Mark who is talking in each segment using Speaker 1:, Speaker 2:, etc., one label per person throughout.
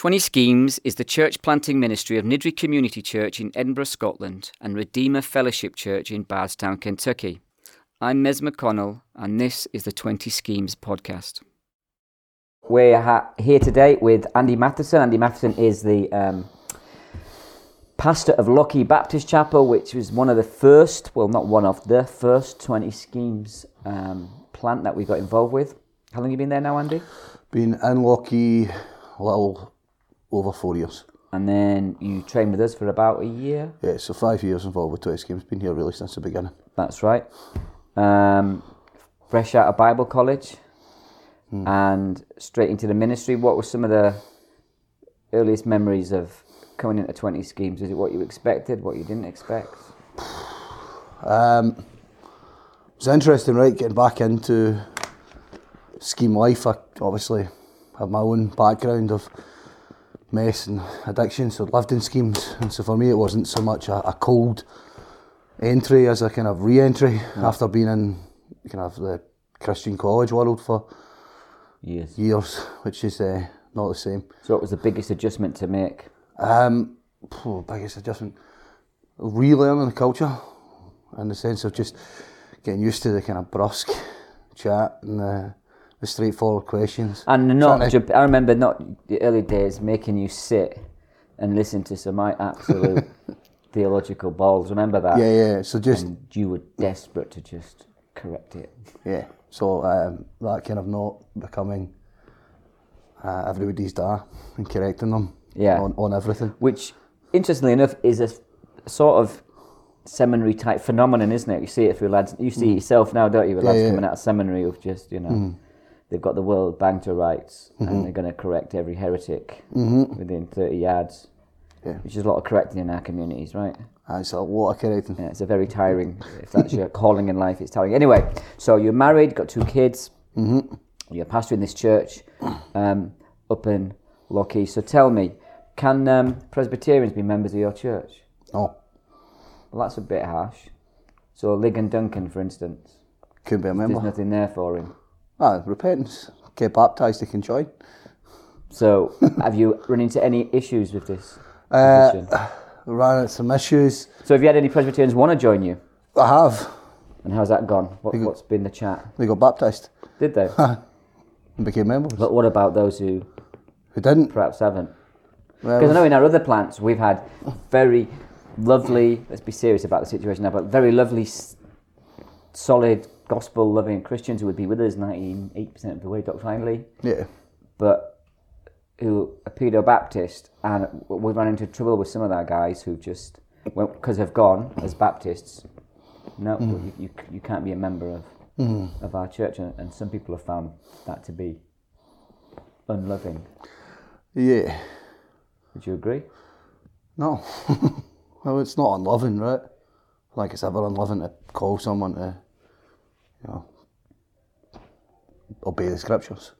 Speaker 1: 20 Schemes is the church planting ministry of Niddrie Community Church in Edinburgh, Scotland, and Redeemer Fellowship Church in Bardstown, Kentucky. I'm Mez McConnell, and this is the 20 Schemes podcast. We're ha- here today with Andy Matheson. Andy Matheson is the um, pastor of Lochee Baptist Chapel, which was one of the first, well, not one of the first 20 Schemes um, plant that we got involved with. How long have you been there now, Andy?
Speaker 2: Been in Lochee a little over four years.
Speaker 1: And then you trained with us for about a year.
Speaker 2: Yeah, so five years involved with 20 Schemes. Been here really since the beginning.
Speaker 1: That's right. Um, fresh out of Bible college and straight into the ministry. What were some of the earliest memories of coming into 20 schemes? Is it what you expected, what you didn't expect?
Speaker 2: Um, it was interesting, right, getting back into scheme life. I obviously have my own background of mess and addiction, so lived in schemes. And so for me, it wasn't so much a, a cold entry as a kind of re-entry after being in kind of the Christian college world for
Speaker 1: Yes.
Speaker 2: years, which is uh, not the same.
Speaker 1: So what was the biggest adjustment to make?
Speaker 2: Um, phew, biggest adjustment, relearning the culture, in the sense of just getting used to the kind of brusque chat and the, the straightforward questions.
Speaker 1: And not,
Speaker 2: to-
Speaker 1: I remember not the early days making you sit and listen to some absolute theological balls. Remember that?
Speaker 2: yeah, yeah. So just
Speaker 1: And you were desperate to just correct it.
Speaker 2: yeah. So um, that kind of not becoming uh, everybody's dad and correcting them
Speaker 1: Yeah.
Speaker 2: on, on everything.
Speaker 1: which interestingly enough is a sort of seminary type phenomenon, isn't it? You see it through lads. You see it yourself now, don't you? With lads
Speaker 2: Mm. yeah.
Speaker 1: coming out of seminary who've just, you know, they've got the world bang to rights
Speaker 2: Mm-hmm.
Speaker 1: and they're going to correct every heretic within 30 yards.
Speaker 2: Yeah.
Speaker 1: Which is a lot of correcting in our communities, right?
Speaker 2: It's a lot of correcting.
Speaker 1: Yeah, it's a very tiring. if that's your calling in life, it's tiring. Anyway, so you're married, got two kids. Mm-hmm. You're a pastor in this church um, up in Lochee. So tell me, can um, Presbyterians be members of your church?
Speaker 2: Oh,
Speaker 1: Well, that's a bit harsh. So Ligon Duncan, for instance,
Speaker 2: couldn't be a member.
Speaker 1: there's nothing there for him.
Speaker 2: Ah, repentance. Get baptised, they can join.
Speaker 1: So have you run into any issues with this
Speaker 2: Uh, ran into some issues.
Speaker 1: So have you had any Presbyterians want to join you?
Speaker 2: I have.
Speaker 1: And how's that gone? What, what's been the chat?
Speaker 2: They got baptised
Speaker 1: Did they?
Speaker 2: and became members.
Speaker 1: but what about those who
Speaker 2: Who didn't?
Speaker 1: perhaps haven't?
Speaker 2: Well,
Speaker 1: Because I know in our other plants we've had very lovely, let's be serious about the situation now, but very lovely, solid, gospel loving Christians who would be with us 98% of the way doctrinally,
Speaker 2: yeah.
Speaker 1: but who are pedo Baptist, and we've run into trouble with some of our guys who just, because they've gone as Baptists, no, mm. you, you, you can't be a member of, mm. of our church, and, and some people have found that to be unloving.
Speaker 2: Yeah.
Speaker 1: Would you agree?
Speaker 2: No. well, it's not unloving, right? Like it's ever unloving to call someone to, you know, obey the scriptures.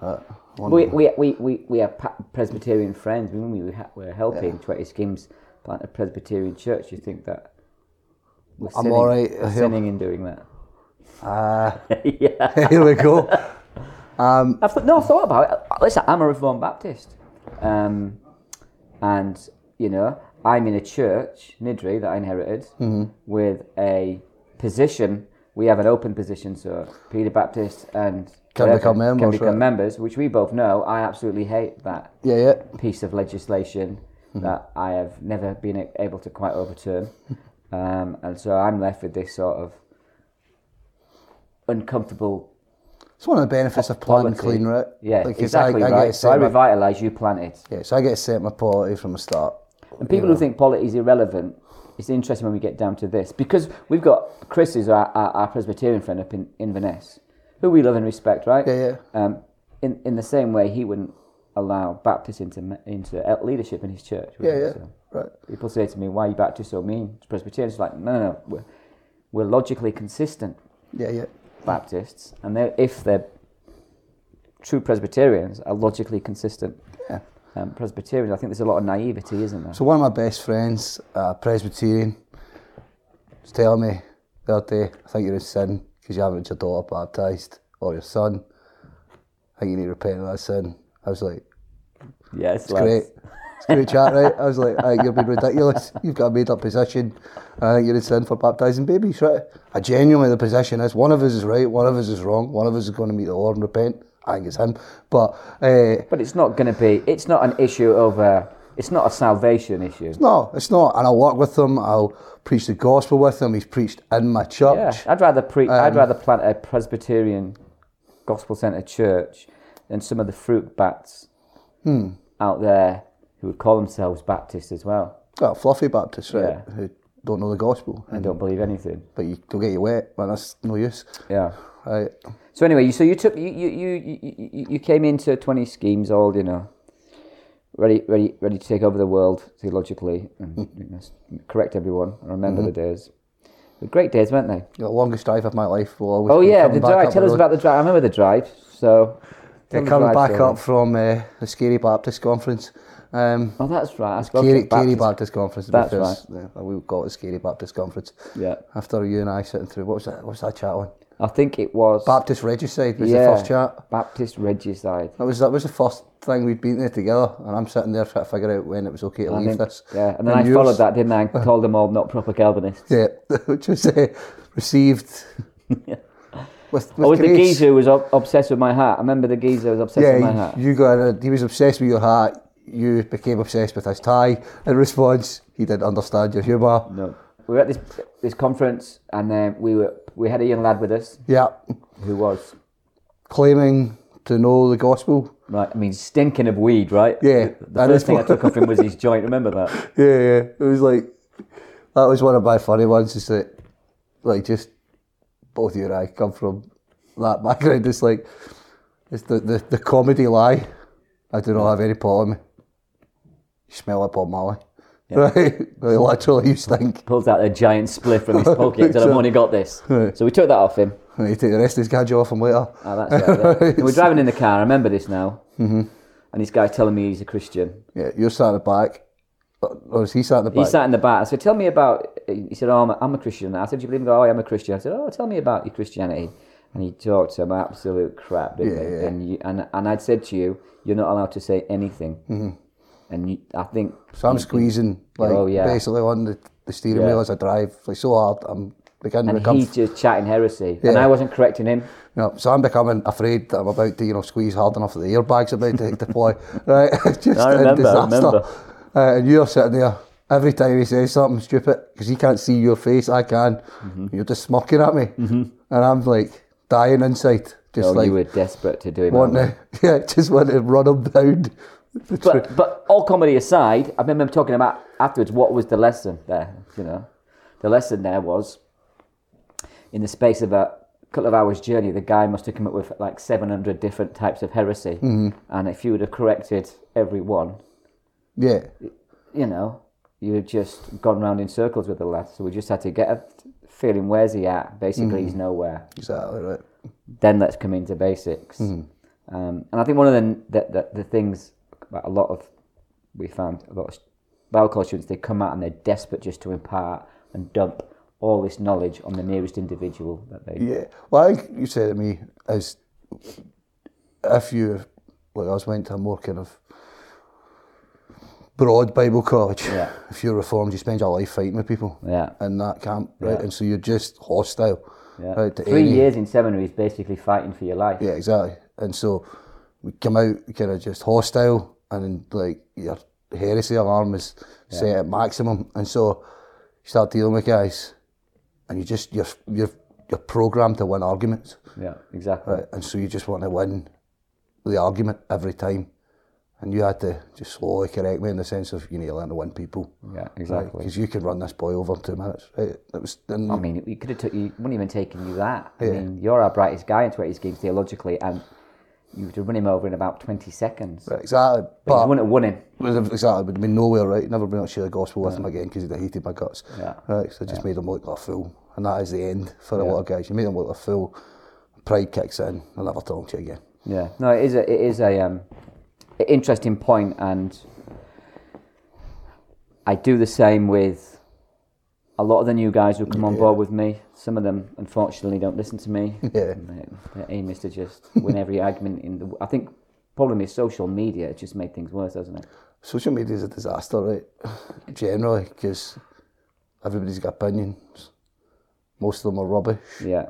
Speaker 2: Uh,
Speaker 1: We, we, we, we, we have Presbyterian friends. we? We we're helping 20 schemes plant a Presbyterian church. You think that we're
Speaker 2: I'm
Speaker 1: sinning,
Speaker 2: all right.
Speaker 1: we're sinning in doing that?
Speaker 2: Ah,
Speaker 1: yeah.
Speaker 2: here we go. Um,
Speaker 1: I've th- no, I've thought about it. Listen, I'm a Reformed Baptist. Um, and, you know, I'm in a church, Niddrie, that I inherited,
Speaker 2: Mm-hmm.
Speaker 1: with a position. We have an open position, so pedo Baptist and
Speaker 2: Can
Speaker 1: whatever
Speaker 2: become members,
Speaker 1: can become
Speaker 2: right.
Speaker 1: members, which we both know. I absolutely hate that
Speaker 2: yeah, yeah.
Speaker 1: piece of legislation that I have never been able to quite overturn. Um, and so I'm left with this sort of uncomfortable.
Speaker 2: It's one of the benefits of planting clean, right?
Speaker 1: Yeah,
Speaker 2: Like,
Speaker 1: exactly
Speaker 2: I, I
Speaker 1: right.
Speaker 2: Get
Speaker 1: so I revitalise, you plant it.
Speaker 2: yeah, so I get to set my polity from the start.
Speaker 1: And people who think polity is irrelevant, it's interesting when we get down to this because we've got Chris, who's our, our, our Presbyterian friend up in Inverness, who we love and respect, right?
Speaker 2: Yeah, yeah.
Speaker 1: Um, in in the same way, he wouldn't allow Baptists into into leadership in his church.
Speaker 2: Yeah, yeah.
Speaker 1: So
Speaker 2: Right.
Speaker 1: people say to me, "Why are you Baptists so mean to Presbyterians?" It's like, no, no, no, we're, we're logically consistent
Speaker 2: Yeah, yeah.
Speaker 1: Baptists, and they're, if they're true Presbyterians, are logically consistent. Um, Presbyterians. I think there's a lot of naivety, isn't there?
Speaker 2: So one of my best friends, uh, Presbyterian, was telling me the other day, I think you're in sin because you haven't had your daughter baptised or your son. I think you need to repent of that sin. I was like,
Speaker 1: Yes,
Speaker 2: Great. It's great chat, right? I was like, I think you're being ridiculous. You've got a made up position. I think you're in sin for baptising babies, right? I genuinely, the position is one of us is right, one of us is wrong, one of us is going to meet the Lord and repent. I think it's him. But uh,
Speaker 1: But it's not going to be. It's not an issue over. It's not a salvation issue.
Speaker 2: no, it's not. And I'll work with him. I'll preach the gospel with him. He's preached in my church. Yeah.
Speaker 1: I'd rather pre-
Speaker 2: Um,
Speaker 1: I'd rather plant a Presbyterian, gospel centre church than some of the fruit bats
Speaker 2: Hmm.
Speaker 1: out there who would call themselves Baptists as well
Speaker 2: Well, fluffy Baptists, right?
Speaker 1: Yeah.
Speaker 2: Who don't know the gospel.
Speaker 1: and don't believe anything.
Speaker 2: But you, they'll get you wet, man. That's no use.
Speaker 1: Yeah.
Speaker 2: Right.
Speaker 1: So anyway, so you took you you you, you, you- came into twenty schemes all you know, ready ready ready to take over the world theologically and know, correct everyone. I remember
Speaker 2: Mm-hmm.
Speaker 1: the days. The great days, weren't they?
Speaker 2: The longest drive of my life will always
Speaker 1: Oh yeah, the drive. Tell
Speaker 2: the
Speaker 1: us
Speaker 2: road.
Speaker 1: about the drive. I remember the drive. So
Speaker 2: Yeah, coming back up from uh, the Scary Baptist Conference. Um,
Speaker 1: Oh, that's right. I spoke
Speaker 2: Gary,
Speaker 1: at Baptist.
Speaker 2: Conference.
Speaker 1: That's
Speaker 2: because, uh, we got a Scary Baptist Conference.
Speaker 1: Yeah,
Speaker 2: After you and I sitting through, what was that? What was that chat on?
Speaker 1: I think it was
Speaker 2: Baptist Regicide was
Speaker 1: yeah,
Speaker 2: the first chat.
Speaker 1: Baptist Regicide.
Speaker 2: That was that was the first thing we'd been there together, and I'm sitting there trying to figure out when it was okay to
Speaker 1: I
Speaker 2: leave
Speaker 1: think-
Speaker 2: this.
Speaker 1: yeah, and then I
Speaker 2: yours-
Speaker 1: followed that, didn't I? and Called them all not proper Calvinists.
Speaker 2: Yeah, which was uh, received with, with
Speaker 1: Oh, was the geezer who was ob- obsessed with my hat? I remember the geezer was obsessed with my
Speaker 2: Yeah,
Speaker 1: hat.
Speaker 2: you, you got a, he was obsessed with your hat. You became obsessed with his tie. In response, he didn't understand your humour.
Speaker 1: No. We were at this this conference, and then we were we had a young lad with us
Speaker 2: Yeah,
Speaker 1: who was
Speaker 2: claiming to know the gospel.
Speaker 1: right. I mean, stinking of weed, right?
Speaker 2: Yeah,
Speaker 1: The first thing I took off him was his joint. Remember that?
Speaker 2: Yeah, yeah. It was like that was one of my funny ones. Is that like just both you and I come from that background. It's like it's the the, the comedy lie. I do not have any pot on smell like Bob Marley. Right, like, literally, you stink.
Speaker 1: Pulls out a giant spliff from his pocket. Said, "I've only got this." So we took that off him.
Speaker 2: And you take the rest of his gadget off him later.
Speaker 1: Oh, that's right. yeah. And we're driving in the car. I remember this now. Mm-hmm. And this guy's telling me he's a Christian.
Speaker 2: Yeah, you're sat in the back. Or is he sat in the
Speaker 1: He sat in the back. I said, "Tell me about." He said, "Oh, I'm a, I'm a Christian." I said, "Do you believe in God?" Oh, I'm a Christian. I said, "Oh, tell me about your Christianity." And he talked some absolute crap, didn't
Speaker 2: Yeah,
Speaker 1: he?
Speaker 2: yeah.
Speaker 1: And you, and and I'd said to you, "You're not allowed to say anything." Mm-hmm. And you, I think
Speaker 2: so I'm squeezing, like,
Speaker 1: Oh, yeah.
Speaker 2: basically on the, the steering
Speaker 1: Yeah.
Speaker 2: wheel as I drive. Like, so hard, I'm beginning to
Speaker 1: and
Speaker 2: become
Speaker 1: he's just chatting heresy,
Speaker 2: yeah.
Speaker 1: and I wasn't correcting him.
Speaker 2: Know, so I'm becoming afraid that I'm about to, you know, squeeze hard enough that the airbag's about to deploy. Right? Just
Speaker 1: I
Speaker 2: a
Speaker 1: remember, I
Speaker 2: disaster.
Speaker 1: remember.
Speaker 2: Uh, and you're sitting there every time he says something stupid because he can't see your face, I can.
Speaker 1: Mm-hmm.
Speaker 2: You're just smirking at me, and I'm like dying inside, just
Speaker 1: Oh,
Speaker 2: like
Speaker 1: you were desperate to do
Speaker 2: it.
Speaker 1: over.
Speaker 2: to, yeah, just want to run him down.
Speaker 1: But but all comedy aside, I remember talking about afterwards what was the lesson there. You know, the lesson there was in the space of a couple of hours journey, the guy must have come up with like seven hundred different types of heresy, mm-hmm. and if you would have corrected every one,
Speaker 2: yeah,
Speaker 1: you know, you had just gone round in circles with the lad. So we just had to get a feeling where's he at. Basically, he's mm-hmm. nowhere.
Speaker 2: exactly right.
Speaker 1: then let's come into basics. Mm-hmm. Um, and I think one of the, the, the, the things that a lot of we found a lot of Bible college students they come out and they're desperate just to impart and dump all this knowledge on the nearest individual that they.
Speaker 2: Yeah. Well, I think you said to me is if you, like was went to a more kind of broad Bible college,
Speaker 1: Yeah.
Speaker 2: if you're reformed, you spend your life fighting with people
Speaker 1: Yeah.
Speaker 2: in that camp, right?
Speaker 1: Yeah.
Speaker 2: And so you're just hostile,
Speaker 1: Yeah.
Speaker 2: right?
Speaker 1: Three
Speaker 2: any,
Speaker 1: years in seminary is basically fighting for your life.
Speaker 2: Yeah, exactly. And so we come out kind of just hostile, and like your heresy alarm is set at maximum, and so you start dealing with guys, and you just you're you're you're programmed to win arguments.
Speaker 1: Yeah, exactly.
Speaker 2: Right, and so you just want to win the argument every time. And you had to just slowly correct me in the sense of you need to learn to win people.
Speaker 1: Yeah, exactly.
Speaker 2: Because you can run this boy over in two minutes, right? It was, and
Speaker 1: I mean, it could have took you. Wouldn't even taken you that. I mean, you're our brightest guy in 20 schemes theologically, and you would have run him over in about 20 seconds.
Speaker 2: right, exactly.
Speaker 1: But you
Speaker 2: But
Speaker 1: wouldn't have won him.
Speaker 2: exactly would have been nowhere, right? Never been able to share the gospel with him again because he'd have hated my guts.
Speaker 1: Yeah.
Speaker 2: Right, so it just made him look like a fool, and that is the end for a lot of guys. You made them look like a fool, pride kicks in, I'll never talk to you again.
Speaker 1: Yeah, no, it is a it is a um, a interesting point, and I do the same with a lot of the new guys who come on board with me. Some of them, unfortunately, don't listen to me.
Speaker 2: Yeah.
Speaker 1: Their, aim is to just win every argument in the. I think problem is social media. It just made things worse, hasn't it?
Speaker 2: Social media is a disaster, right? Generally, because everybody's got opinions. Most of them are rubbish.
Speaker 1: Yeah,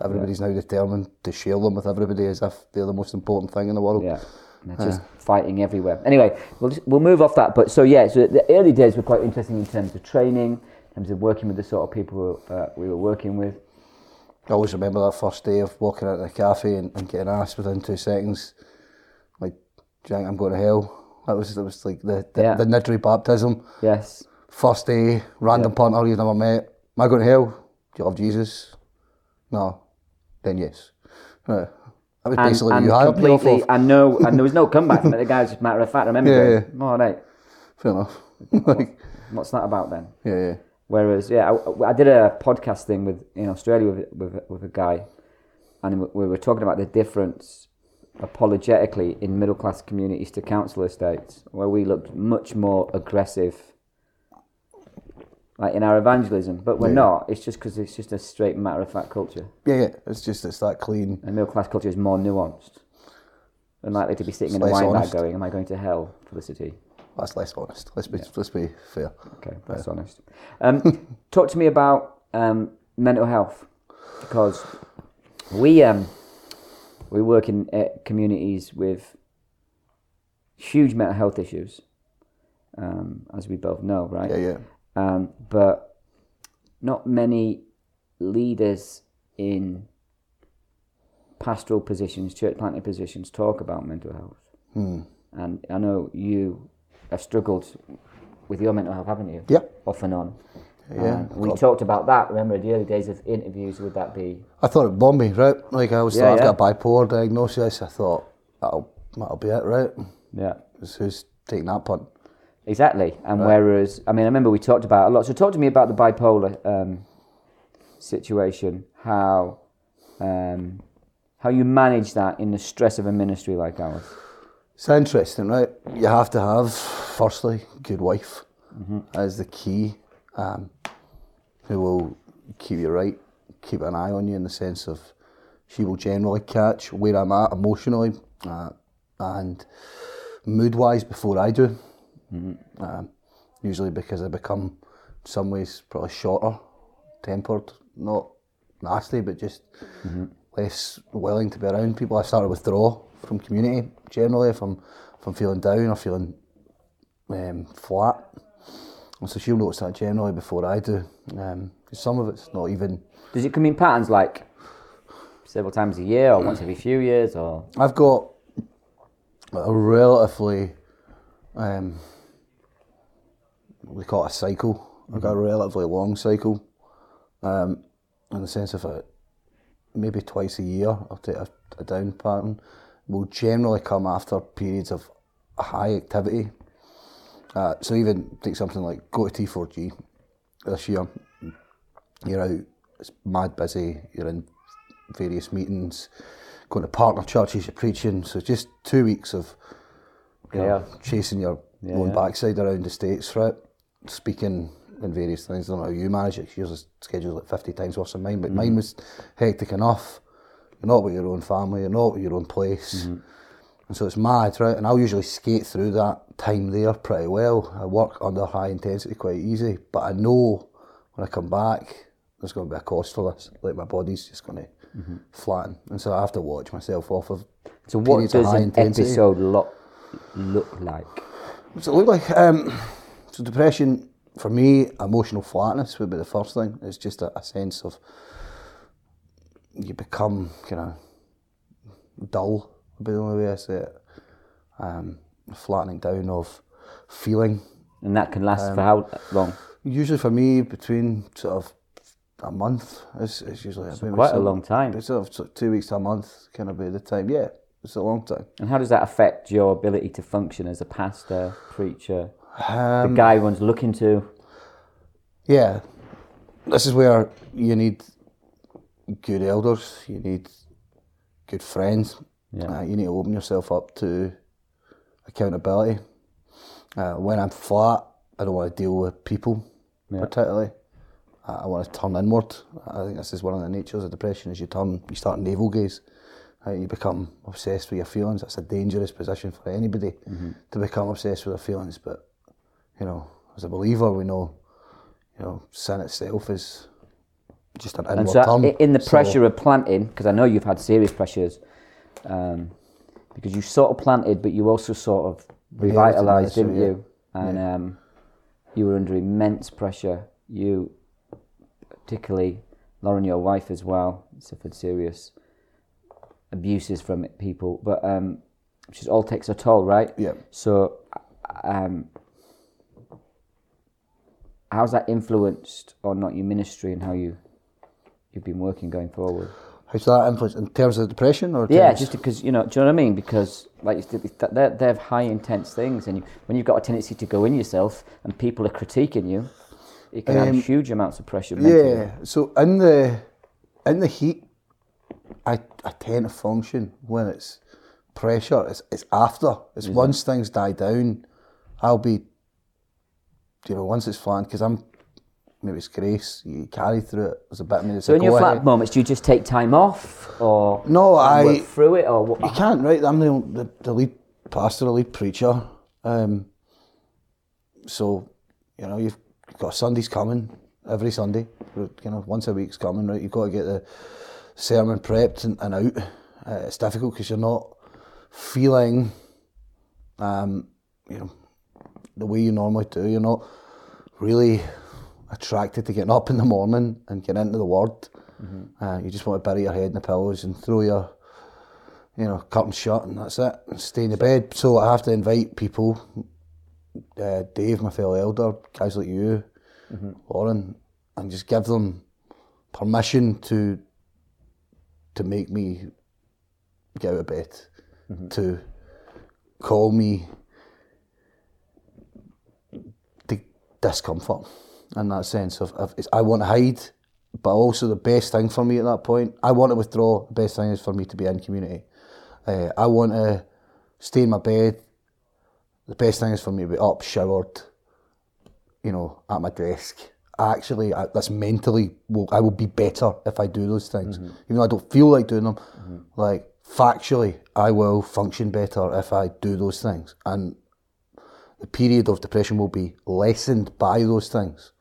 Speaker 2: Everybody's now determined to share them with everybody as if they're the most important thing in the world.
Speaker 1: yeah. And they're uh. just fighting everywhere. Anyway, we'll just, we'll move off that. But so yeah, so the early days were quite interesting in terms of training, in terms of working with the sort of people uh, we were working with.
Speaker 2: I always remember that first day of walking out of the cafe and, and getting asked within two seconds, like, do I'm going to hell? That was that was like the the,
Speaker 1: Yeah.
Speaker 2: the baptism.
Speaker 1: Yes.
Speaker 2: First day, random punter you've never met. Am I going to hell? Do you love Jesus? No. Then yes. Right. That was
Speaker 1: And,
Speaker 2: basically what
Speaker 1: and
Speaker 2: you off
Speaker 1: completely,
Speaker 2: of.
Speaker 1: and no, and there was no comeback from it. The guy was just matter of fact. I remember
Speaker 2: Yeah,
Speaker 1: going, all right,
Speaker 2: Fair enough. like,
Speaker 1: what's that about then?
Speaker 2: yeah, yeah.
Speaker 1: Whereas, yeah, I, I did a podcast thing with in Australia with with, with a guy, and we were talking about the difference apologetically in middle class communities to council estates, where we looked much more aggressive, like in our evangelism, but we're
Speaker 2: Yeah.
Speaker 1: not. It's just because it's just a straight matter of fact culture,
Speaker 2: Yeah, yeah. It's just it's that clean.
Speaker 1: and middle class culture is more nuanced. And likely to be sitting in
Speaker 2: It's
Speaker 1: a
Speaker 2: less
Speaker 1: wine bag going, "Am I going to hell for the city?"
Speaker 2: That's less honest. Let's be let's be fair.
Speaker 1: Okay, that's honest. Um, talk to me about um, mental health because we um, we work in uh, communities with huge mental health issues, um, as we both know, right?
Speaker 2: Yeah, yeah.
Speaker 1: Um, but not many leaders in pastoral positions, church planting positions, talk about mental health.
Speaker 2: Hmm.
Speaker 1: And I know you have struggled with your mental health, haven't you?
Speaker 2: Yeah.
Speaker 1: Off and on.
Speaker 2: Yeah,
Speaker 1: Um, we talked about that. Remember the early days of interviews? Would that be?
Speaker 2: I thought it bombed me, right? Like I was
Speaker 1: Yeah,
Speaker 2: I've got a bipolar diagnosis. I thought that'll that'll be it, right?
Speaker 1: Yeah.
Speaker 2: Who's, taking that punt?
Speaker 1: Exactly. And whereas, I mean, I remember we talked about a lot. So talk to me about the bipolar um, situation. How um, how you manage that in the stress of a ministry like ours.
Speaker 2: It's interesting, right? You have to have, firstly, good wife as the key, um, who will keep you right, keep an eye on you in the sense of she will generally catch where I'm at emotionally uh, and mood wise before I do. Um, usually because I become, in some ways, probably shorter tempered, not nasty, but just less willing to be around people. I start to withdraw from community generally if I'm if I'm feeling down or feeling um, flat. And so she'll notice that generally before I do. Um, some of it's not even.
Speaker 1: Does it come in patterns like several times a year or once every few years or?
Speaker 2: I've got a relatively, um, we call it a cycle. I've got a relatively long cycle, um, in the sense of a, maybe twice a year I'll take a, a down pattern. Will generally come after periods of high activity. Uh, so even take something like go to T4G this year. You're out, it's mad busy. You're in various meetings, going to partner churches, you're preaching. So just two weeks of you know, chasing your own backside around the states, right? Speaking in various things. I don't know how you manage it. Yours is scheduled like 50 times worse than mine, but mine was hectic enough. You're not with your own family, you're not with your own place. And so it's mad, right? And I'll usually skate through that time there pretty well. I work under high intensity quite easy, but I know when I come back, there's going to be a cost for this. Like my body's just going to flatten. And so I have to watch myself off of
Speaker 1: So what does
Speaker 2: high
Speaker 1: an
Speaker 2: intensity.
Speaker 1: episode look look like?
Speaker 2: What's it look like? Um, so depression, for me, emotional flatness would be the first thing. It's just a, a sense of you become kind of dull, would be the only way I say it. Um, flattening down of feeling.
Speaker 1: And that can last
Speaker 2: Um,
Speaker 1: for how long?
Speaker 2: Usually for me, between sort of a month is, is usually
Speaker 1: quite a long time.
Speaker 2: It's sort of, two weeks to a month kind of be the time. Yeah, it's a long time.
Speaker 1: And how does that affect your ability to function as a pastor, preacher,
Speaker 2: Um,
Speaker 1: the guy everyone's looking to?
Speaker 2: Yeah, this is where you need good elders. You need good friends.
Speaker 1: Yeah.
Speaker 2: Uh, you need to open yourself up to accountability. Uh, when I'm flat, I don't want to deal with people particularly. Uh, I want to turn inward. I think this is one of the natures of depression: is you turn, you start navel gaze, Uh, you become obsessed with your feelings. That's a dangerous position for anybody to become obsessed with their feelings. But you know, as a believer, we know, you know, sin itself is just an inward
Speaker 1: And so,
Speaker 2: term.
Speaker 1: in the
Speaker 2: So-
Speaker 1: pressure of planting, because I know you've had serious pressures, um, because you sort of planted, but you also sort of revitalised, didn't
Speaker 2: yeah.
Speaker 1: you? And um, you were under immense pressure. You, particularly Lauren, your wife as well, suffered serious abuses from people. But um, which is all takes a toll, right?
Speaker 2: Yeah.
Speaker 1: So, um, how's that influenced or not your ministry and how you you've been working going forward?
Speaker 2: How's that influence in terms of depression or?
Speaker 1: Yeah, just because you know, do you know what I mean? Because like they're they're high intense things, and you, when you've got a tendency to go in yourself and people are critiquing you, it can
Speaker 2: Um,
Speaker 1: have huge amounts of pressure. Mentally.
Speaker 2: Yeah. So in the in the heat, I I tend to function when it's pressure. It's it's after. It's once things die down, I'll be. You know, once it's fine, because I'm. Maybe it's grace. You carry through it. There's a bit of me that's
Speaker 1: So
Speaker 2: like,
Speaker 1: in your flat moments, do you just take time off, or
Speaker 2: No, I-
Speaker 1: work through it, or what?
Speaker 2: You can't, right? I'm the, the, the lead pastor, the lead preacher. Um, so, you know, you've got Sundays coming every Sunday. You know, once a week's coming, right? You've got to get the sermon prepped and, and out. Uh, it's difficult because you're not feeling, um, you know, the way you normally do. You're not really attracted to getting up in the morning and getting into the Word. Uh, you just want to bury your head in the pillows and throw your you know, curtains shut and that's it, and stay in the bed. So I have to invite people, uh, Dave, my fellow elder, guys like you, Lauren, and just give them permission to to make me get out of bed, to call me discomfort in that sense of, of it's, I want to hide, but also the best thing for me at that point, I want to withdraw. The best thing is for me to be in community. Uh, I want to stay in my bed. The best thing is for me to be up, showered, you know, at my desk. Actually, I, that's mentally, will, I will be better if I do those things. Even though I don't feel like doing them, like factually, I will function better if I do those things. And the period of depression will be lessened by those things.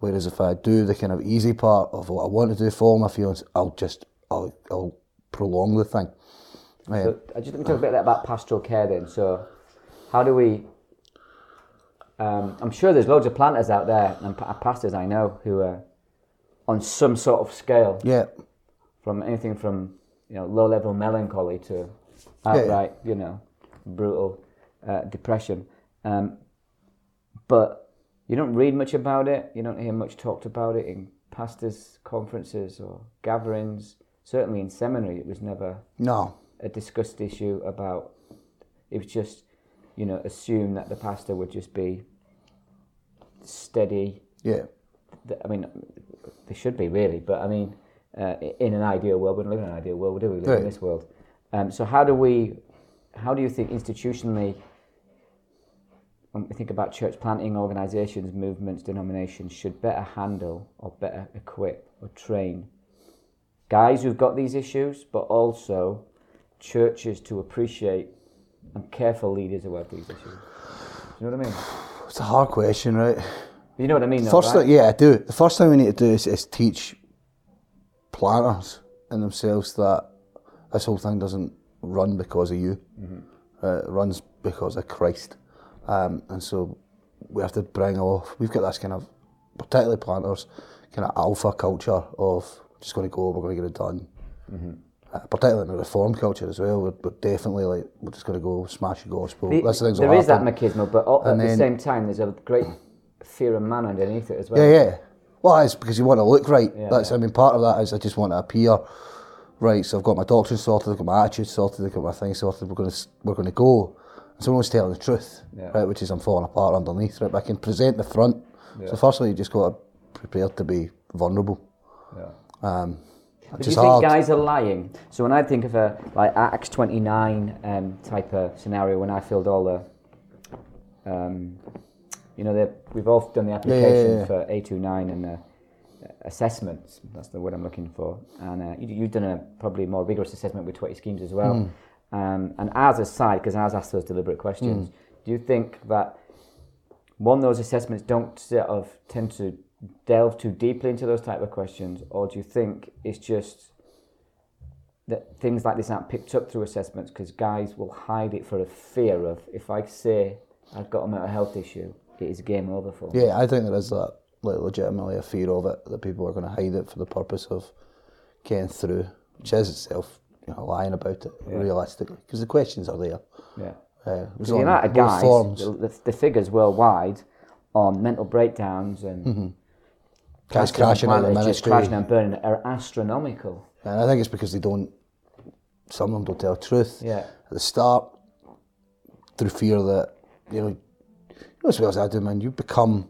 Speaker 2: Whereas if I do the kind of easy part of what I want to do, follow my feelings, I'll just, I'll, I'll prolong the thing. Yeah.
Speaker 1: So I just let me talk a bit about pastoral care then. So, how do we? Um, I'm sure there's loads of planters out there and pa- pastors I know who are on some sort of scale,
Speaker 2: Yeah,
Speaker 1: from anything from you know low level melancholy to outright you know brutal uh, depression. Um, but you don't read much about it. You don't hear much talked about it in pastors' conferences or gatherings. Certainly in seminary, it was never
Speaker 2: no,
Speaker 1: a discussed issue about it was just you know assume that the pastor would just be steady
Speaker 2: yeah.
Speaker 1: I mean they should be really but i mean uh, in an ideal world we don't live in an ideal world do we we live in this world um, so how do we how do you think institutionally when we think about church planting organizations movements denominations should better handle or better equip or train guys who've got these issues but also churches to appreciate and care for leaders who have these issues do you know what i mean
Speaker 2: It's a hard question, right?
Speaker 1: you know what i mean though,
Speaker 2: First
Speaker 1: right?
Speaker 2: thing, yeah, I do. The first thing we need to do is, is teach planners and themselves that this whole thing doesn't run because of you. Uh, it runs because of Christ. Um, and so we have to bring off, we've got this kind of, particularly planters, kind of alpha culture of just going to go, we're going to get it done. Uh, particularly in the reform culture as well, we're, we're definitely like, we're just going to go smash the gospel.
Speaker 1: The-
Speaker 2: That's the things
Speaker 1: there is that
Speaker 2: happen.
Speaker 1: machismo, but al- at
Speaker 2: And
Speaker 1: the same time, there's a great fear of man underneath it as well.
Speaker 2: Yeah, yeah. Well, it's because you want to look right.
Speaker 1: Yeah,
Speaker 2: That's, I mean, part of that is I just want to appear right. So I've got my doctrine sorted, I've got my attitude sorted, I've got my thing sorted. We're going to we're going to go. And someone's telling the truth,
Speaker 1: Yeah.
Speaker 2: right? Which is I'm falling apart underneath, right? But I can present the front. So firstly, you just got to prepare to be vulnerable.
Speaker 1: Yeah.
Speaker 2: Um,
Speaker 1: But do you think
Speaker 2: hard.
Speaker 1: guys are lying? So when I think of a like Acts 29 um, type of scenario, when I filled all the, um, you know, the, we've all done the application
Speaker 2: yeah, yeah.
Speaker 1: for A29 and the, assessments. That's the word I'm looking for. And uh, you, you've done a probably more rigorous assessment with 20 schemes as well. Um, and a side, because ours asked those deliberate questions, do you think that one, those assessments don't sort of tend to delve too deeply into those type of questions, or do you think it's just that things like this aren't picked up through assessments because guys will hide it for a fear of if I say I've got a mental health issue, it is game over for me.
Speaker 2: Yeah, I think there is that like legitimately a fear of it that people are going to hide it for the purpose of getting through, which is itself you know lying about it realistically because the questions are there.
Speaker 1: Yeah.
Speaker 2: Uh, it was
Speaker 1: So the amount of guys, the, the, the figures worldwide on mental breakdowns and
Speaker 2: guys
Speaker 1: crashing
Speaker 2: out of
Speaker 1: crashing and burning are astronomical.
Speaker 2: and I think it's because they don't. Some of them don't tell the truth.
Speaker 1: Yeah.
Speaker 2: At the start, through fear that you know, you know as well as I do, man. You become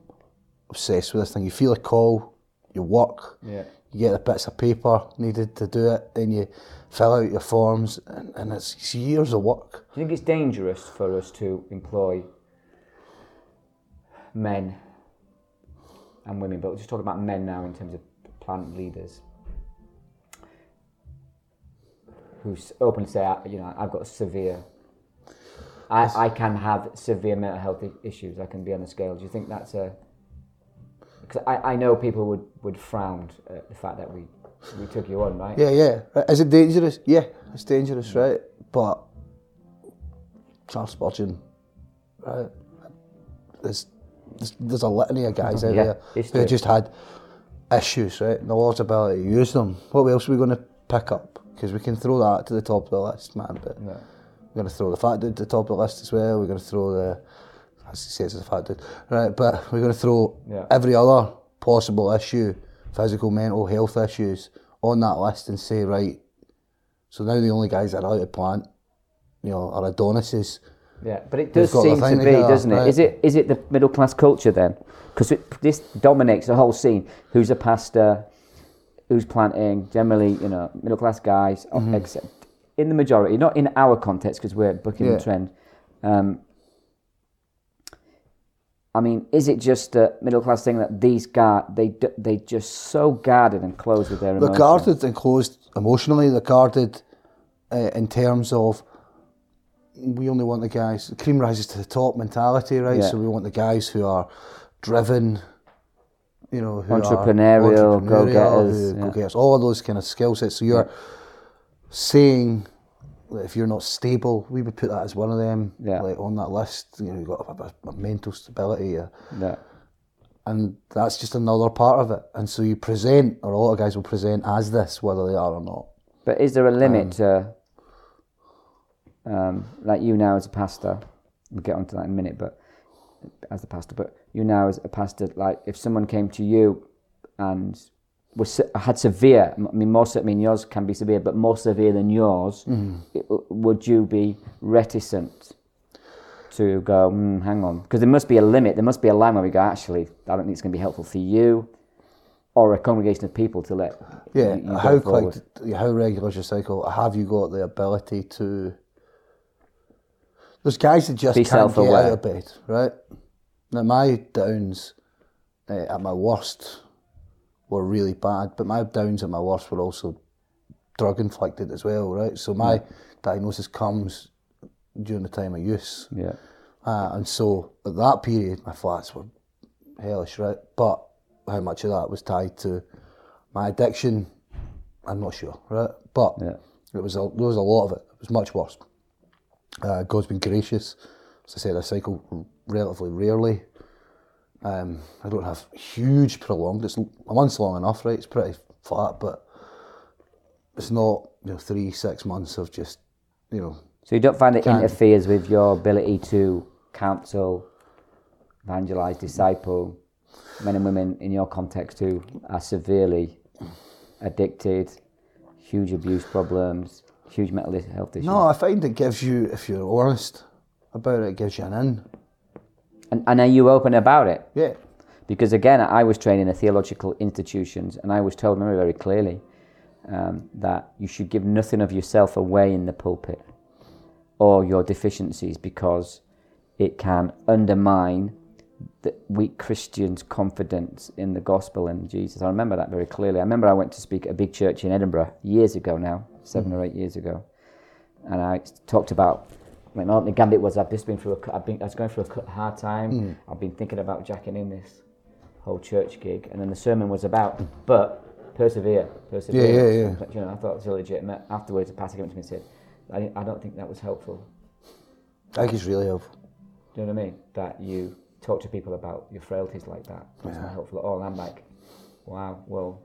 Speaker 2: obsessed with this thing. You feel a call, you work,
Speaker 1: Yeah.
Speaker 2: You get the bits of paper needed to do it, then you fill out your forms, and, and it's, it's years of work.
Speaker 1: Do you think it's dangerous for us to employ men and women, but we're just talking about men now in terms of plant leaders who openly say, you know, I've got severe, I, I can have severe mental health issues. I can be on the scale. Do you think that's a? Because I, I know people would, would frown at the fact that we we took you on, right?
Speaker 2: Yeah, yeah. Is it dangerous? Yeah, it's dangerous, right? But Charles Spurgeon, right? There's, there's, there's a litany of guys out
Speaker 1: Yeah,
Speaker 2: there who just had issues, right? And the Lord's ability to use them. What else are we going to pick up? Because we can throw that to the top of the list, man. But
Speaker 1: Yeah.
Speaker 2: we're going to throw the fat dude to the top of the list as well. We're going to throw the, as he says, the fat dude, right? But we're going to throw
Speaker 1: Yeah.
Speaker 2: every other possible issue, physical, mental health issues, on that list and say, right, so now the only guys that are out of plant, you know, are Adonises.
Speaker 1: Yeah, but it does seem to be, doesn't it?
Speaker 2: right.
Speaker 1: Is it is it the middle class culture then? Because this dominates the whole scene. Who's a pastor? Who's planting? Generally, you know, middle class guys.
Speaker 2: Mm-hmm.
Speaker 1: Except in the majority, not in our context, because we're booking
Speaker 2: Yeah.
Speaker 1: the trend. Um, I mean, is it just a middle class thing that these guys they they just so guarded and closed with their emotions?
Speaker 2: They're guarded and closed emotionally. They're guarded uh, in terms of we only want the guys. The cream rises to the top mentality, right?
Speaker 1: Yeah.
Speaker 2: So we want the guys who are driven, you know, who
Speaker 1: Entrepreneurial, go-getters, yeah.
Speaker 2: go-getters, all of those kind of skill sets. So you're saying that if you're not stable, we would put that as one of them,
Speaker 1: Yeah.
Speaker 2: like on that list. You know, you've got a, a, a mental stability. A,
Speaker 1: Yeah.
Speaker 2: and that's just another part of it. And so you present, or a lot of guys will present as this, whether they are or not.
Speaker 1: But is there a limit
Speaker 2: Um,
Speaker 1: to, um, like you now as a pastor? We'll get onto that in a minute. But as a pastor, but you now as a pastor, like if someone came to you and was had severe, I mean, I mean, yours can be severe, but more severe than yours.
Speaker 2: Mm.
Speaker 1: it- would you be reticent to go? Mm, hang on, because there must be a limit. There must be a line where we go. Actually, I don't think it's going to be helpful for you. Or a congregation of people to let
Speaker 2: Yeah,
Speaker 1: you, you
Speaker 2: how quick, how regular is your cycle? Have you got the ability to? There's guys that just
Speaker 1: Be
Speaker 2: can't get out of bed, right? Now my downs uh, at my worst were really bad, but my downs at my worst were also drug inflicted as well, right? So my diagnosis comes during the time of use.
Speaker 1: Yeah.
Speaker 2: Uh, and so at that period, my flats were hellish, right? But how much of that was tied to my addiction, I'm not sure, right? But
Speaker 1: Yeah.
Speaker 2: it was a, there was a lot of it. It was much worse. Uh, God's been gracious. As I said, I cycle relatively rarely. Um, I don't have huge prolonged. It's a month's long enough, right? It's pretty flat, but it's not you know three six months of just you know
Speaker 1: So you don't find it
Speaker 2: Can.
Speaker 1: interferes with your ability to counsel, evangelize, disciple men and women in your context who are severely addicted, huge abuse problems, huge mental health issues.
Speaker 2: No, I find it gives you, if you're honest about it, it gives you an in.
Speaker 1: And, and are you open about it?
Speaker 2: Yeah.
Speaker 1: Because again, I was trained in theological institutions, and I was told very, very clearly um, that you should give nothing of yourself away in the pulpit or your deficiencies because it can undermine the weak Christians' confidence in the gospel and Jesus. I remember that very clearly. I remember I went to speak at a big church in Edinburgh years ago now, 7 or eight years ago, and I talked about. Mean, the gambit was I've just been through a, I've been, I was going through a hard time. Mm. I've been thinking about jacking in this whole church gig, and then the sermon was about, but persevere, persevere.
Speaker 2: Yeah, yeah, yeah.
Speaker 1: You know, I thought it was legitimate. Afterwards, the pastor came to me and said, I, I don't think that was helpful.
Speaker 2: I think it's really helpful.
Speaker 1: Do you know what I mean? That you talk to people about your frailties like that. That's not helpful at all. And I'm like, wow, well,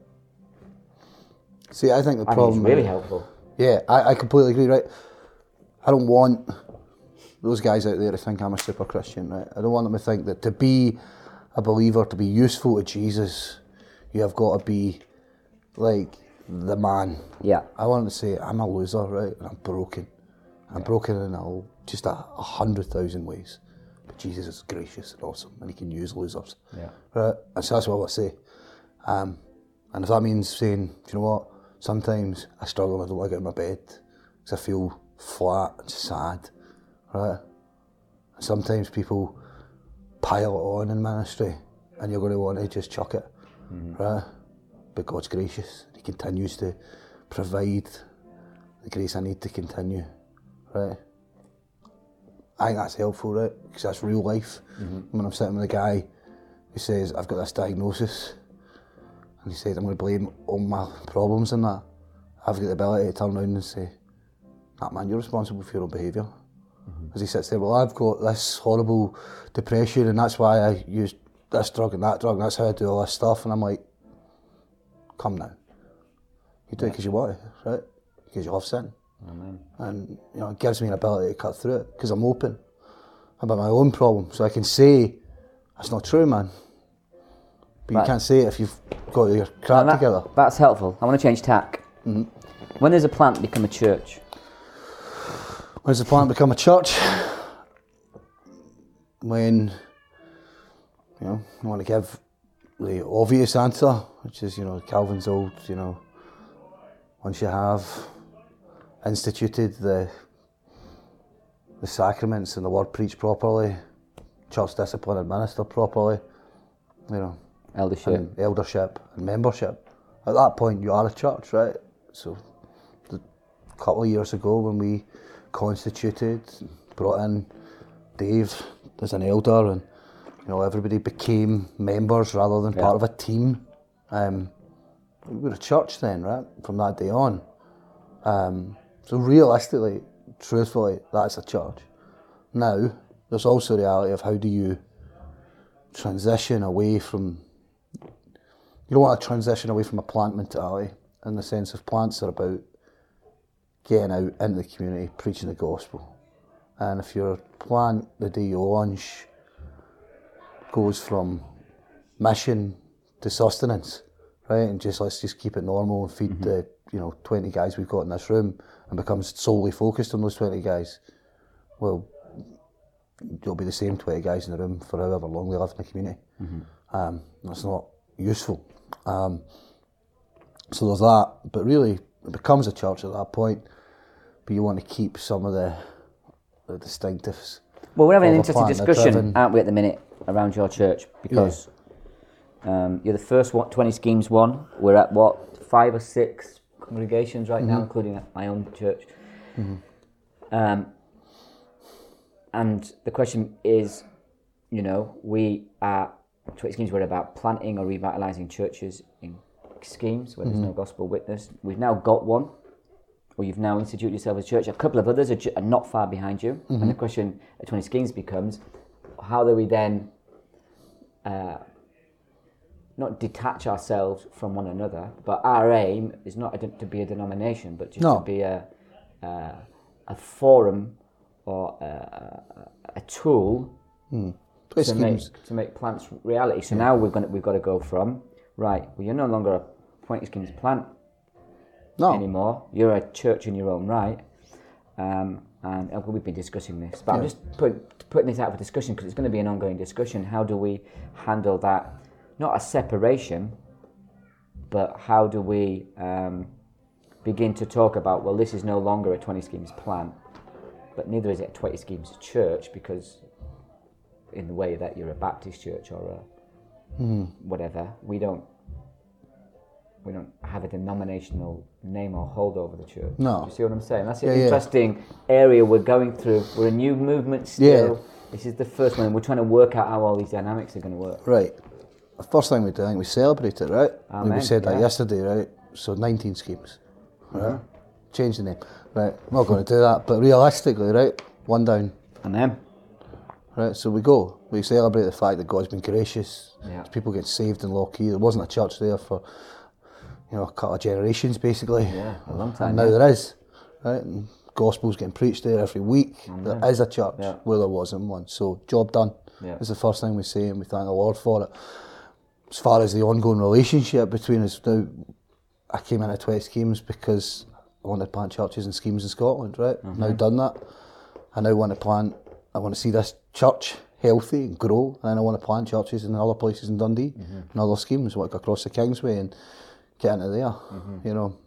Speaker 2: See, I think the
Speaker 1: I think
Speaker 2: problem
Speaker 1: it's really helpful.
Speaker 2: Yeah, I, I completely agree, right? I don't want those guys out there to think I'm a super Christian, right? I don't want them to think that to be a believer, to be useful to Jesus, you have got to be like the man.
Speaker 1: Yeah.
Speaker 2: I want them to say, I'm a loser, right? And I'm broken. I'm broken in a, just a, a hundred thousand ways. But Jesus is gracious and awesome, and he can use losers.
Speaker 1: Yeah.
Speaker 2: Right? And so that's what I want to say. Um, and if that means saying, do you know what? Sometimes I struggle and I don't want to get out of my bed because I feel flat and sad. Right? Sometimes people pile it on in ministry and you're going to want to just chuck it. Mm-hmm. Right? But God's gracious. He continues to provide the grace I need to continue. Right? I think that's helpful, right? Because that's real life. Mm-hmm. When I'm sitting with a guy who says, I've got this diagnosis, and he says, I'm going to blame all my problems on that, I've got the ability to turn around and say, that man, you're responsible for your own behaviour. Mm-hmm. As he sits there, well, I've got this horrible depression, and that's why I use this drug and that drug, and that's how I do all this stuff. And I'm like, come now. You do it because you want to, right? Because you love sin.
Speaker 1: Amen.
Speaker 2: and you know it gives me an ability to cut through it because I'm open about my own problem, so I can say that's not true, man. But
Speaker 1: Right.
Speaker 2: you can't say it if you've got your crap
Speaker 1: that-
Speaker 2: together.
Speaker 1: That's helpful. I want to change tack. Mm-hmm. When does a plant become a church?
Speaker 2: When does the plant become a church? When you know you want to give the obvious answer, which is you know Calvin's old, you know, once you have instituted the the sacraments and the word preached properly, church discipline administered properly, you know,
Speaker 1: Eldership.
Speaker 2: and eldership and membership. At that point, you are a church, right? So, couple of years ago, when we constituted, brought in Dave as an elder, and you know everybody became members rather than part of a team. Um, we were a church then, right? From that day on. Um, so realistically, truthfully, that's a church. Now, there's also the reality of how do you transition away from you don't want to transition away from a plant mentality in the sense of plants are about getting out into the community, preaching the gospel. And if your plant the day you launch goes from mission to sustenance, right, and just let's just keep it normal and feed the you know twenty guys we've got in this room and becomes solely focused on those twenty guys, well, you'll be the same twenty guys in the room for however long they live in the community. Um, that's not useful. Um, so there's that, but really it becomes a church at that point. But you want to keep some of the, the distinctives.
Speaker 1: Well, we're having an interesting discussion, aren't we, at the minute, around your church? Because um, you're the first one, 20 schemes one. We're at what, five or six congregations right
Speaker 2: Mm-hmm.
Speaker 1: now, including my own church. Um, and the question is, you know, we are 20 schemes. We're about planting or revitalising churches in schemes where there's
Speaker 2: Mm-hmm.
Speaker 1: no gospel witness. We've now got one, or you've now instituted yourself as a church. A couple of others are, ju- are not far behind you. And the question at 20 schemes becomes, how do we then uh, not detach ourselves from one another, but our aim is not de- to be a denomination, but just
Speaker 2: No.
Speaker 1: to be a, uh, a forum or a, a, tool
Speaker 2: Twist
Speaker 1: to make,
Speaker 2: schemes.
Speaker 1: to make plants reality. So now we're going we've got to go from right. Well, you're no longer a 20 Schemes plant
Speaker 2: No.
Speaker 1: anymore. You're a church in your own right. Um, and uh, we've been discussing this, but I'm just put, putting this out for discussion because it's going to be an ongoing discussion. How do we handle that? Not a separation, but how do we um, begin to talk about? Well, this is no longer a 20 schemes plan, but neither is it a 20 schemes church because in the way that you're a Baptist church or a
Speaker 2: Hmm.
Speaker 1: whatever. We don't. We don't have a denominational name or hold over the church.
Speaker 2: No.
Speaker 1: You see what I'm saying? That's an
Speaker 2: Yeah, yeah.
Speaker 1: interesting area we're going through. We're a new movement still. Yeah. This is the first one. We're trying to work out how all these dynamics are going to work.
Speaker 2: Right. The first thing we do, I think we celebrate it, right? we said that
Speaker 1: yeah.
Speaker 2: yesterday, right? So 19 schemes, mm-hmm. right? Change the name, right? I'm not going to do that, but realistically, right? One down,
Speaker 1: And then,
Speaker 2: right? So we go. We celebrate the fact that God's been gracious.
Speaker 1: Yeah.
Speaker 2: People get saved in Lochee. There wasn't a church there for, you know, a couple of generations, basically.
Speaker 1: yeah, a long time.
Speaker 2: And now
Speaker 1: yeah.
Speaker 2: there is, right? And gospel's getting preached there every week. Mm, there is a church
Speaker 1: Yeah.
Speaker 2: where there wasn't one. So job done.
Speaker 1: Yeah.
Speaker 2: Is the first thing we say, and we thank the Lord for it. As far as the ongoing relationship between us, now I came into 20 Schemes because I wanted to plant churches and schemes in Scotland, right? Mm-hmm. Now done that. I now want to plant. I want to see this church healthy and grow, and then I want to plant churches in other places in Dundee mm-hmm. and other schemes. I want to go across the Kingsway and get into there, you know.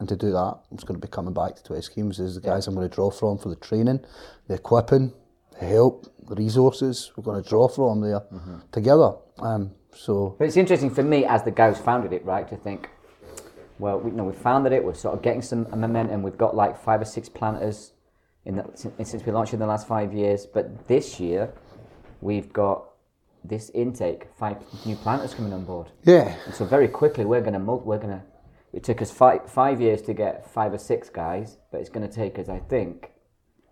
Speaker 2: And to do that, I'm just going to be coming back to 20 Schemes. There's the guys I'm going to draw from for the training, the equipping, the help, the resources. We're going to draw from there together. Um, so
Speaker 1: But it's interesting for me as the guy who's founded it, right, to think, well, we, you know, we founded it, we're sort of getting some momentum. We've got like five or six planters in the, since we launched in the last five years. But this year, we've got this intake, five new planters coming on board.
Speaker 2: yeah,
Speaker 1: And so very quickly, we're mul- we're to. It took us five five years to get five or six guys, but it's to take us, I think,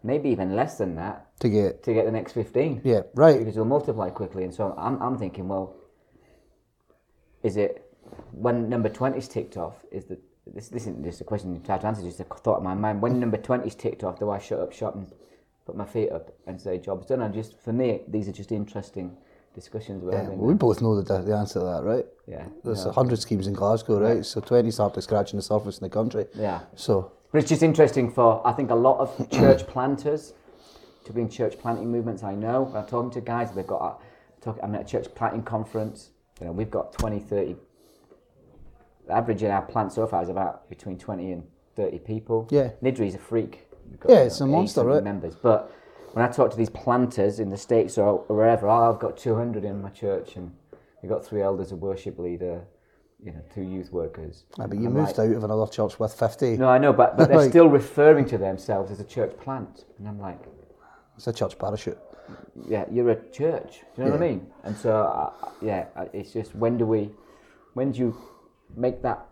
Speaker 1: maybe even less than that
Speaker 2: to get
Speaker 1: to get the next fifteen
Speaker 2: yeah right.
Speaker 1: because it'll multiply quickly. And so I'm, I'm thinking, well, is it when number 20 is ticked off? Is the this, this isn't just a question you try to answer, just a thought in my mind. When number 20 is ticked off, do I shut up shop and put my feet up and say job's done? And just for me, these are just interesting discussions we're
Speaker 2: Yeah,
Speaker 1: having.
Speaker 2: well, we both know the, the answer to that, right?
Speaker 1: yeah,
Speaker 2: There's
Speaker 1: yeah.
Speaker 2: a hundred schemes in Glasgow, right? So 20 started scratching the surface in the country.
Speaker 1: yeah.
Speaker 2: So
Speaker 1: But it's just interesting for I think a lot of church planters to be in church planting movements. I know I'm talking to guys. They've got a, talk, I'm at a church planting conference. You know, we've got 20, 30. The average in our plant so far is about between 20 and 30 people.
Speaker 2: Yeah.
Speaker 1: Niddrie's a freak. Got,
Speaker 2: Yeah, it's a monster, right?
Speaker 1: Members, but when I talk to these planters in the states or wherever, oh, I've got 200 in my church, and we've got three elders, a worship leader, you know, two youth workers.
Speaker 2: I mean, you
Speaker 1: I'm
Speaker 2: moved
Speaker 1: like,
Speaker 2: out of another church with 50.
Speaker 1: no, I know, but, but they're
Speaker 2: Like-
Speaker 1: still referring to themselves as a church plant. And I'm like,
Speaker 2: It's a church parachute.
Speaker 1: yeah, you're a church. Do you know what I mean? And so, uh, yeah, it's just when do we, when do you make that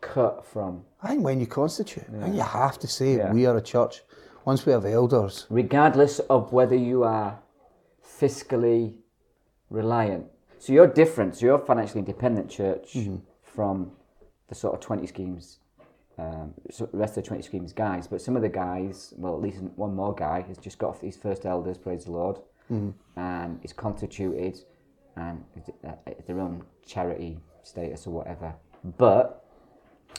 Speaker 1: cut from,
Speaker 2: I think when you constitute, I think you have to say
Speaker 1: Yeah.
Speaker 2: we are a church. Once we have elders,
Speaker 1: regardless of whether you are fiscally reliant? So you're different. So you're a financially independent church from the sort of 20 schemes, um, so the rest of the 20 schemes guys. But some of the guys, well, at least one more guy, has just got his first elders, praise the Lord, and is constituted and uh, their own charity status or whatever. But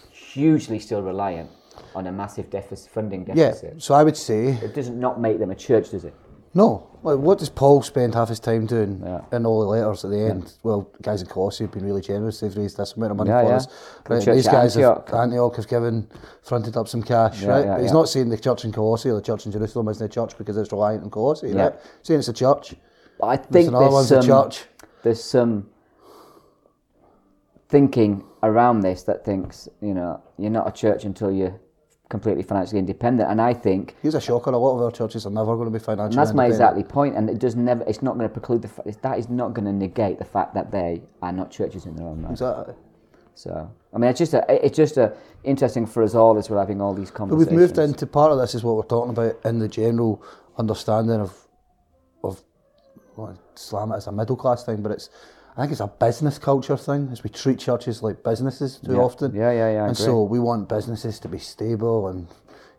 Speaker 1: hugely still reliant on a massive deficit, funding
Speaker 2: yeah. So I would say
Speaker 1: It doesn't not make them a church, does it?
Speaker 2: no. Like, what does Paul spend half his time doing
Speaker 1: Yeah.
Speaker 2: in all the letters at the end? Well, guys in Colossae have been really generous. They've raised this amount of money
Speaker 1: Yeah,
Speaker 2: for
Speaker 1: yeah.
Speaker 2: us. Right, these guys
Speaker 1: Antioch.
Speaker 2: have Antioch have given, fronted up some cash,
Speaker 1: Yeah,
Speaker 2: right?
Speaker 1: yeah,
Speaker 2: but he's
Speaker 1: yeah.
Speaker 2: not saying the church in Colossae or the church in Jerusalem isn't a church because it's reliant on Colossae,
Speaker 1: Yeah.
Speaker 2: right? He's saying it's a church.
Speaker 1: I
Speaker 2: There's
Speaker 1: think
Speaker 2: another
Speaker 1: there's
Speaker 2: one's
Speaker 1: some,
Speaker 2: a church.
Speaker 1: there's some thinking around this that thinks, you know, you're not a church until you're completely financially independent. And I think
Speaker 2: Here's a shocker. A lot of our churches are never going to be financially
Speaker 1: that's my exactly. And it does never. It's not going to preclude the. fa- That is not going to negate the fact that they are not churches in their own right.
Speaker 2: Exactly.
Speaker 1: So I mean, it's just a. It's just a interesting for us all as we're having all these conversations.
Speaker 2: But we've moved into part of this is what we're talking about in the general understanding of of well, slam it as a middle class thing, but it's I think it's a business culture thing. As we treat churches like businesses too
Speaker 1: Yeah.
Speaker 2: often.
Speaker 1: Yeah, yeah, yeah, I
Speaker 2: And so we want businesses to be stable and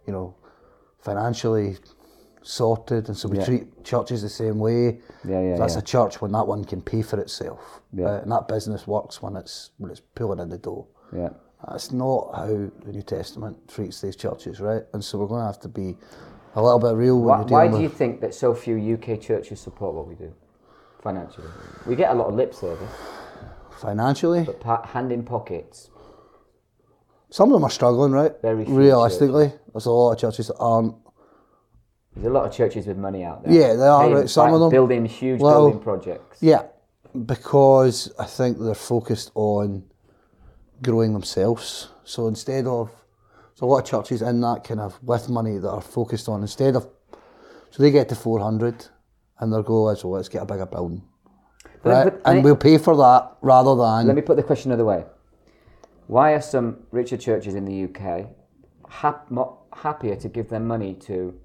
Speaker 2: you know financially sorted, and so we
Speaker 1: Yeah.
Speaker 2: treat churches the same way.
Speaker 1: Yeah, yeah,
Speaker 2: That's
Speaker 1: yeah.
Speaker 2: a church when that one can pay for itself,
Speaker 1: Yeah.
Speaker 2: Uh, and that business works when it's when it's pulling in the dough.
Speaker 1: Yeah.
Speaker 2: That's not how the New Testament treats these churches, right? And so we're going to have to be a little bit real when
Speaker 1: Why, why do you think that so few UK churches support what we do financially? We get a lot of lip service,
Speaker 2: financially.
Speaker 1: but pa- hand in pockets.
Speaker 2: Some of them are struggling, right?
Speaker 1: Very few
Speaker 2: Realistically, there's a lot of churches that aren't
Speaker 1: There's a lot of churches with money out there.
Speaker 2: Yeah, there are,
Speaker 1: Paying-
Speaker 2: right, some of them.
Speaker 1: building huge
Speaker 2: Well,
Speaker 1: building projects.
Speaker 2: Yeah, because I think they're focused on growing themselves. So instead of, so a lot of churches in that kind of with money that are focused on instead of, so they get to 400 and goal is, well, let's get a bigger building.
Speaker 1: But-
Speaker 2: Right?
Speaker 1: but-
Speaker 2: and we'll pay for that rather than,
Speaker 1: Let me put the question another way. Why are some richer churches in the UK hap- mo- happier to give their money to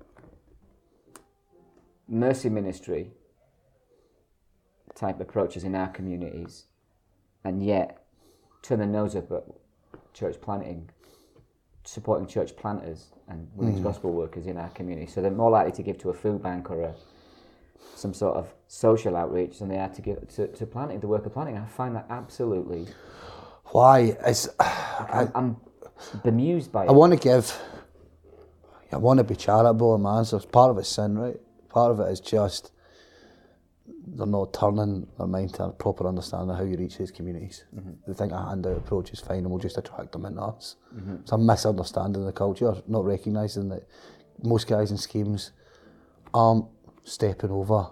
Speaker 1: mercy ministry type approaches in our communities and yet turn their nose up at church planting, supporting church planters and women's hmm. gospel workers in our community? So they're more likely to give to a food bank or a some sort of social outreach than they are to give to, to planting, the work of planning. I find that absolutely
Speaker 2: why? Is,
Speaker 1: I'm, I'm bemused by it.
Speaker 2: I want to give, I want to be charitable, man. So part of it's sin, right? Part of it is just they're not turning their mind to a proper understanding of how you reach these communities. Mm-hmm. They think a handout approach is fine and we'll just attract them into us. Mm-hmm. It's a misunderstanding of the culture, not recognising that most guys in schemes aren't stepping over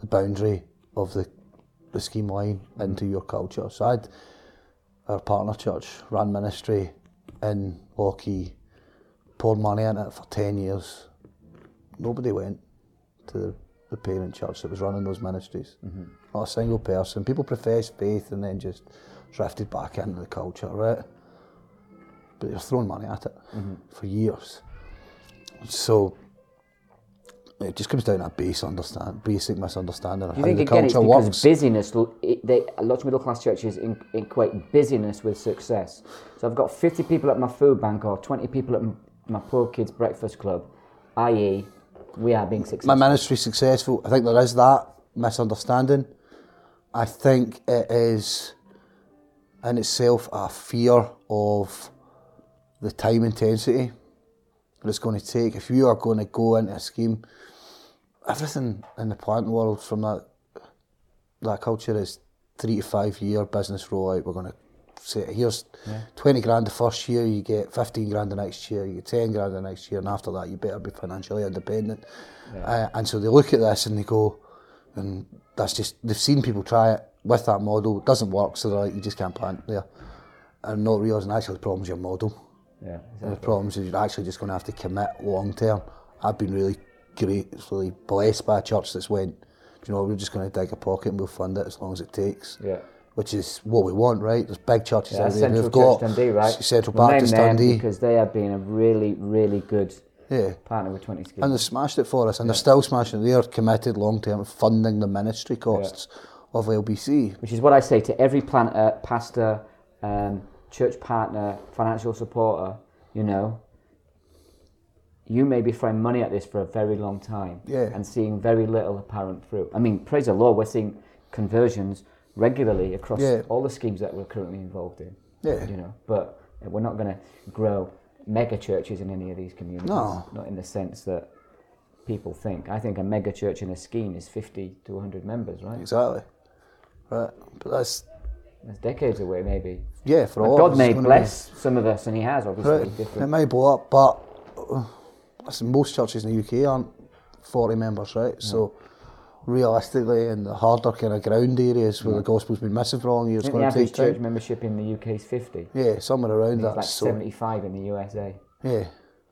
Speaker 2: the boundary of the, the scheme line into your culture. So I'd our partner church ran ministry in Lochee, poured money into it for 10 years. Nobody went to the, the parent church that was running those ministries. Mm-hmm. Not a single person. People professed faith and then just drifted back into the culture, right? But they're throwing money at it mm-hmm. for years. So it just comes down to a base understand, basic misunderstanding of
Speaker 1: Do you
Speaker 2: how
Speaker 1: think
Speaker 2: the
Speaker 1: again
Speaker 2: culture
Speaker 1: because
Speaker 2: works.
Speaker 1: busyness? They, a lot of middle class churches in, equate busyness with success. So I've got 50 people at my food bank or 20 people at my poor kids breakfast club, i.e., we are being successful.
Speaker 2: my ministry successful. I think there is that misunderstanding. I think it is in itself a fear of the time intensity that it's going to take. If you are going to go into a scheme, everything in the planting world from that that culture is three to five year business rollout. We're going to say here's twenty grand the first year, you get fifteen grand the next year, you get ten grand the next year, and after that you better be financially independent. Uh, and so they look at this and they go, and that's just they've seen people try it with that model. It doesn't work, so they're like, you just can't plant there, and not realising actually the problem's your model.
Speaker 1: yeah,
Speaker 2: The problem is you're actually just going to have to commit long term. I've been really great, really blessed by a church that's went, "Do you know, we're just going to dig a pocket and we'll fund it as long as it takes.
Speaker 1: yeah.
Speaker 2: Which is what we want, right? There's big churches
Speaker 1: Yeah,
Speaker 2: there
Speaker 1: Central Church
Speaker 2: got
Speaker 1: Dundee, right?
Speaker 2: Central Baptist Dundee.
Speaker 1: because they have been a really, really good
Speaker 2: Yeah.
Speaker 1: partner with 20 schemes.
Speaker 2: And they've smashed it for us, and they're still smashing it. They're committed long term funding the ministry costs of LBC.
Speaker 1: which is what I say to every planter, pastor, um, church partner, financial supporter. You know, you may be throwing money at this for a very long time
Speaker 2: Yeah.
Speaker 1: and seeing very little apparent fruit. I mean, praise the Lord, we're seeing conversions regularly across
Speaker 2: Yeah.
Speaker 1: all the schemes that we're currently involved in.
Speaker 2: Yeah.
Speaker 1: You know, but we're not going to grow mega churches in any of these communities.
Speaker 2: No.
Speaker 1: Not in the sense that people think. I think a mega church in a scheme is 50 to 100 members, right?
Speaker 2: Exactly. Right. But that's,
Speaker 1: That's decades away, maybe.
Speaker 2: yeah, for all
Speaker 1: God may
Speaker 2: gonna be-
Speaker 1: bless some of us, and He has, obviously.
Speaker 2: Right. It may blow up, but uh, listen, most churches in the UK aren't 40 members, right? So realistically, in the harder kind of ground areas where the gospel's been missing for a long years, it's going to take
Speaker 1: church
Speaker 2: time.
Speaker 1: membership in the UK is 50.
Speaker 2: Yeah, somewhere around that.
Speaker 1: like
Speaker 2: So
Speaker 1: 75 in the USA.
Speaker 2: yeah,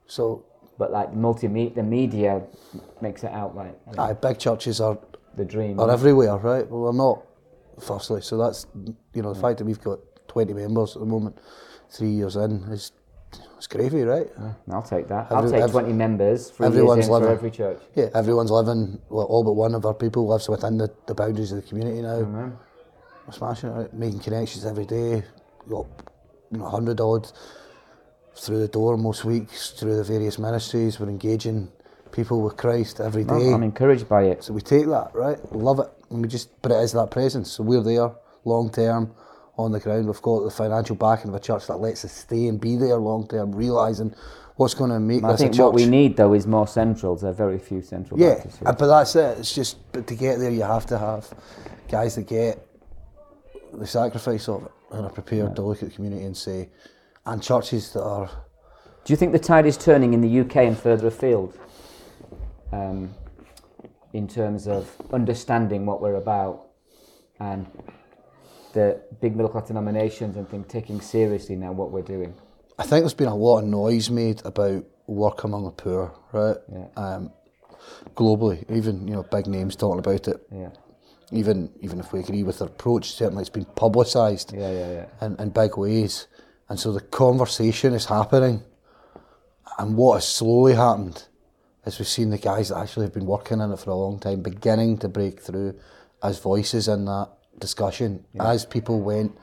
Speaker 2: so
Speaker 1: But like multimedia, the media makes it out like
Speaker 2: aye, big churches are
Speaker 1: the dream.
Speaker 2: are everywhere, right? Well, we're not. Firstly, so that's you know the fact that we've got 20 members at the moment, three years in is it's gravy, right?
Speaker 1: I'll take that. I'll take
Speaker 2: ev-
Speaker 1: 20 members, three
Speaker 2: everyone's
Speaker 1: in for every church.
Speaker 2: Yeah, everyone's living. Well, all but one of our people lives within the, the boundaries of the community now.
Speaker 1: Amen.
Speaker 2: We're smashing it, right? making connections every day. We've got you know, hundred odd through the door most weeks through the various ministries. We're engaging people with Christ every day.
Speaker 1: Well, I'm encouraged by it.
Speaker 2: So we take that, right? We love it, and we just. But it is that presence. So we're there, long term, on the ground. We've got the financial backing of a church that lets us stay and be there long term, realizing what's going to make
Speaker 1: I
Speaker 2: this a
Speaker 1: think what we need though is more centrals. There are very few central
Speaker 2: Yeah, uh, but that's it. It's just, but to get there, you have to have guys that get the sacrifice of it and are prepared to look at the community and say, and churches that are,
Speaker 1: Do you think the tide is turning in the UK and further afield? um, in terms of understanding what we're about and the big middle class denominations and things taking seriously now what we're doing?
Speaker 2: I think there's been a lot of noise made about work among the poor, right?
Speaker 1: Yeah.
Speaker 2: Um, globally, even you know big names talking about it.
Speaker 1: Yeah,
Speaker 2: Even even if we agree with their approach, certainly it's been publicised
Speaker 1: yeah, yeah, yeah.
Speaker 2: in, in big ways, and so the conversation is happening. And what has slowly happened is we've seen the guys that actually have been working in it for a long time beginning to break through as voices in that discussion. As people went,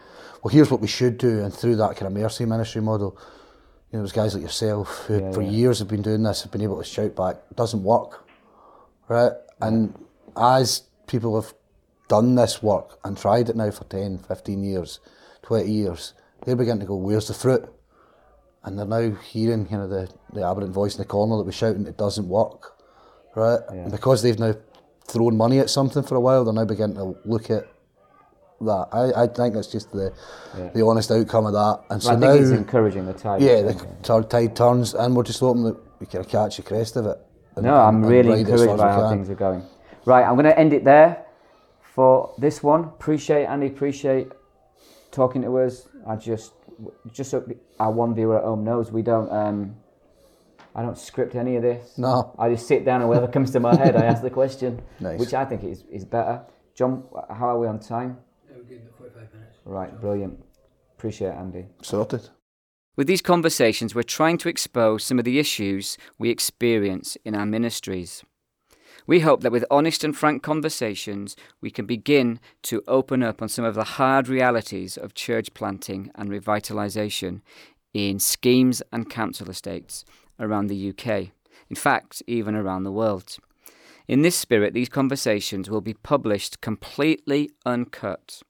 Speaker 2: well, here's what we should do, and through that kind of mercy ministry model, you know, there's guys like yourself who
Speaker 1: Yeah,
Speaker 2: for
Speaker 1: yeah.
Speaker 2: years have been doing this, have been able to shout back, doesn't work, right? And as people have done this work and tried it now for 10, 15 years, 20 years, they're beginning to go, where's the fruit? And they're now hearing kind of the, the aberrant voice in the corner that was shouting it doesn't work, right? And because they've now thrown money at something for a while, they're now beginning to look at that. I, I think that's just the the honest outcome of that. And so
Speaker 1: I
Speaker 2: now,
Speaker 1: think it's encouraging the tide.
Speaker 2: yeah, the t- tide turns, and we're just hoping that we can catch the crest of it. and-
Speaker 1: No, I'm
Speaker 2: and
Speaker 1: really
Speaker 2: as
Speaker 1: encouraged by how things are going. Right, I'm going to end it there for this one. Appreciate Andy, appreciate talking to us. I just, just so our one viewer at home knows, we don't, um, I don't script any of this.
Speaker 2: No.
Speaker 1: I just sit down and whatever comes to my head, I ask the question,
Speaker 2: Nice.
Speaker 1: which I think is, is better. John, how are we on time?
Speaker 3: Yeah, we're good about 45 minutes.
Speaker 1: Right, brilliant. Appreciate it, Andy.
Speaker 2: Sorted.
Speaker 1: With these conversations, we're trying to expose some of the issues we experience in our ministries. We hope that with honest and frank conversations, we can begin to open up on some of the hard realities of church planting and revitalisation in schemes and council estates around the UK, in fact, even around the world. In this spirit, these conversations will be published completely uncut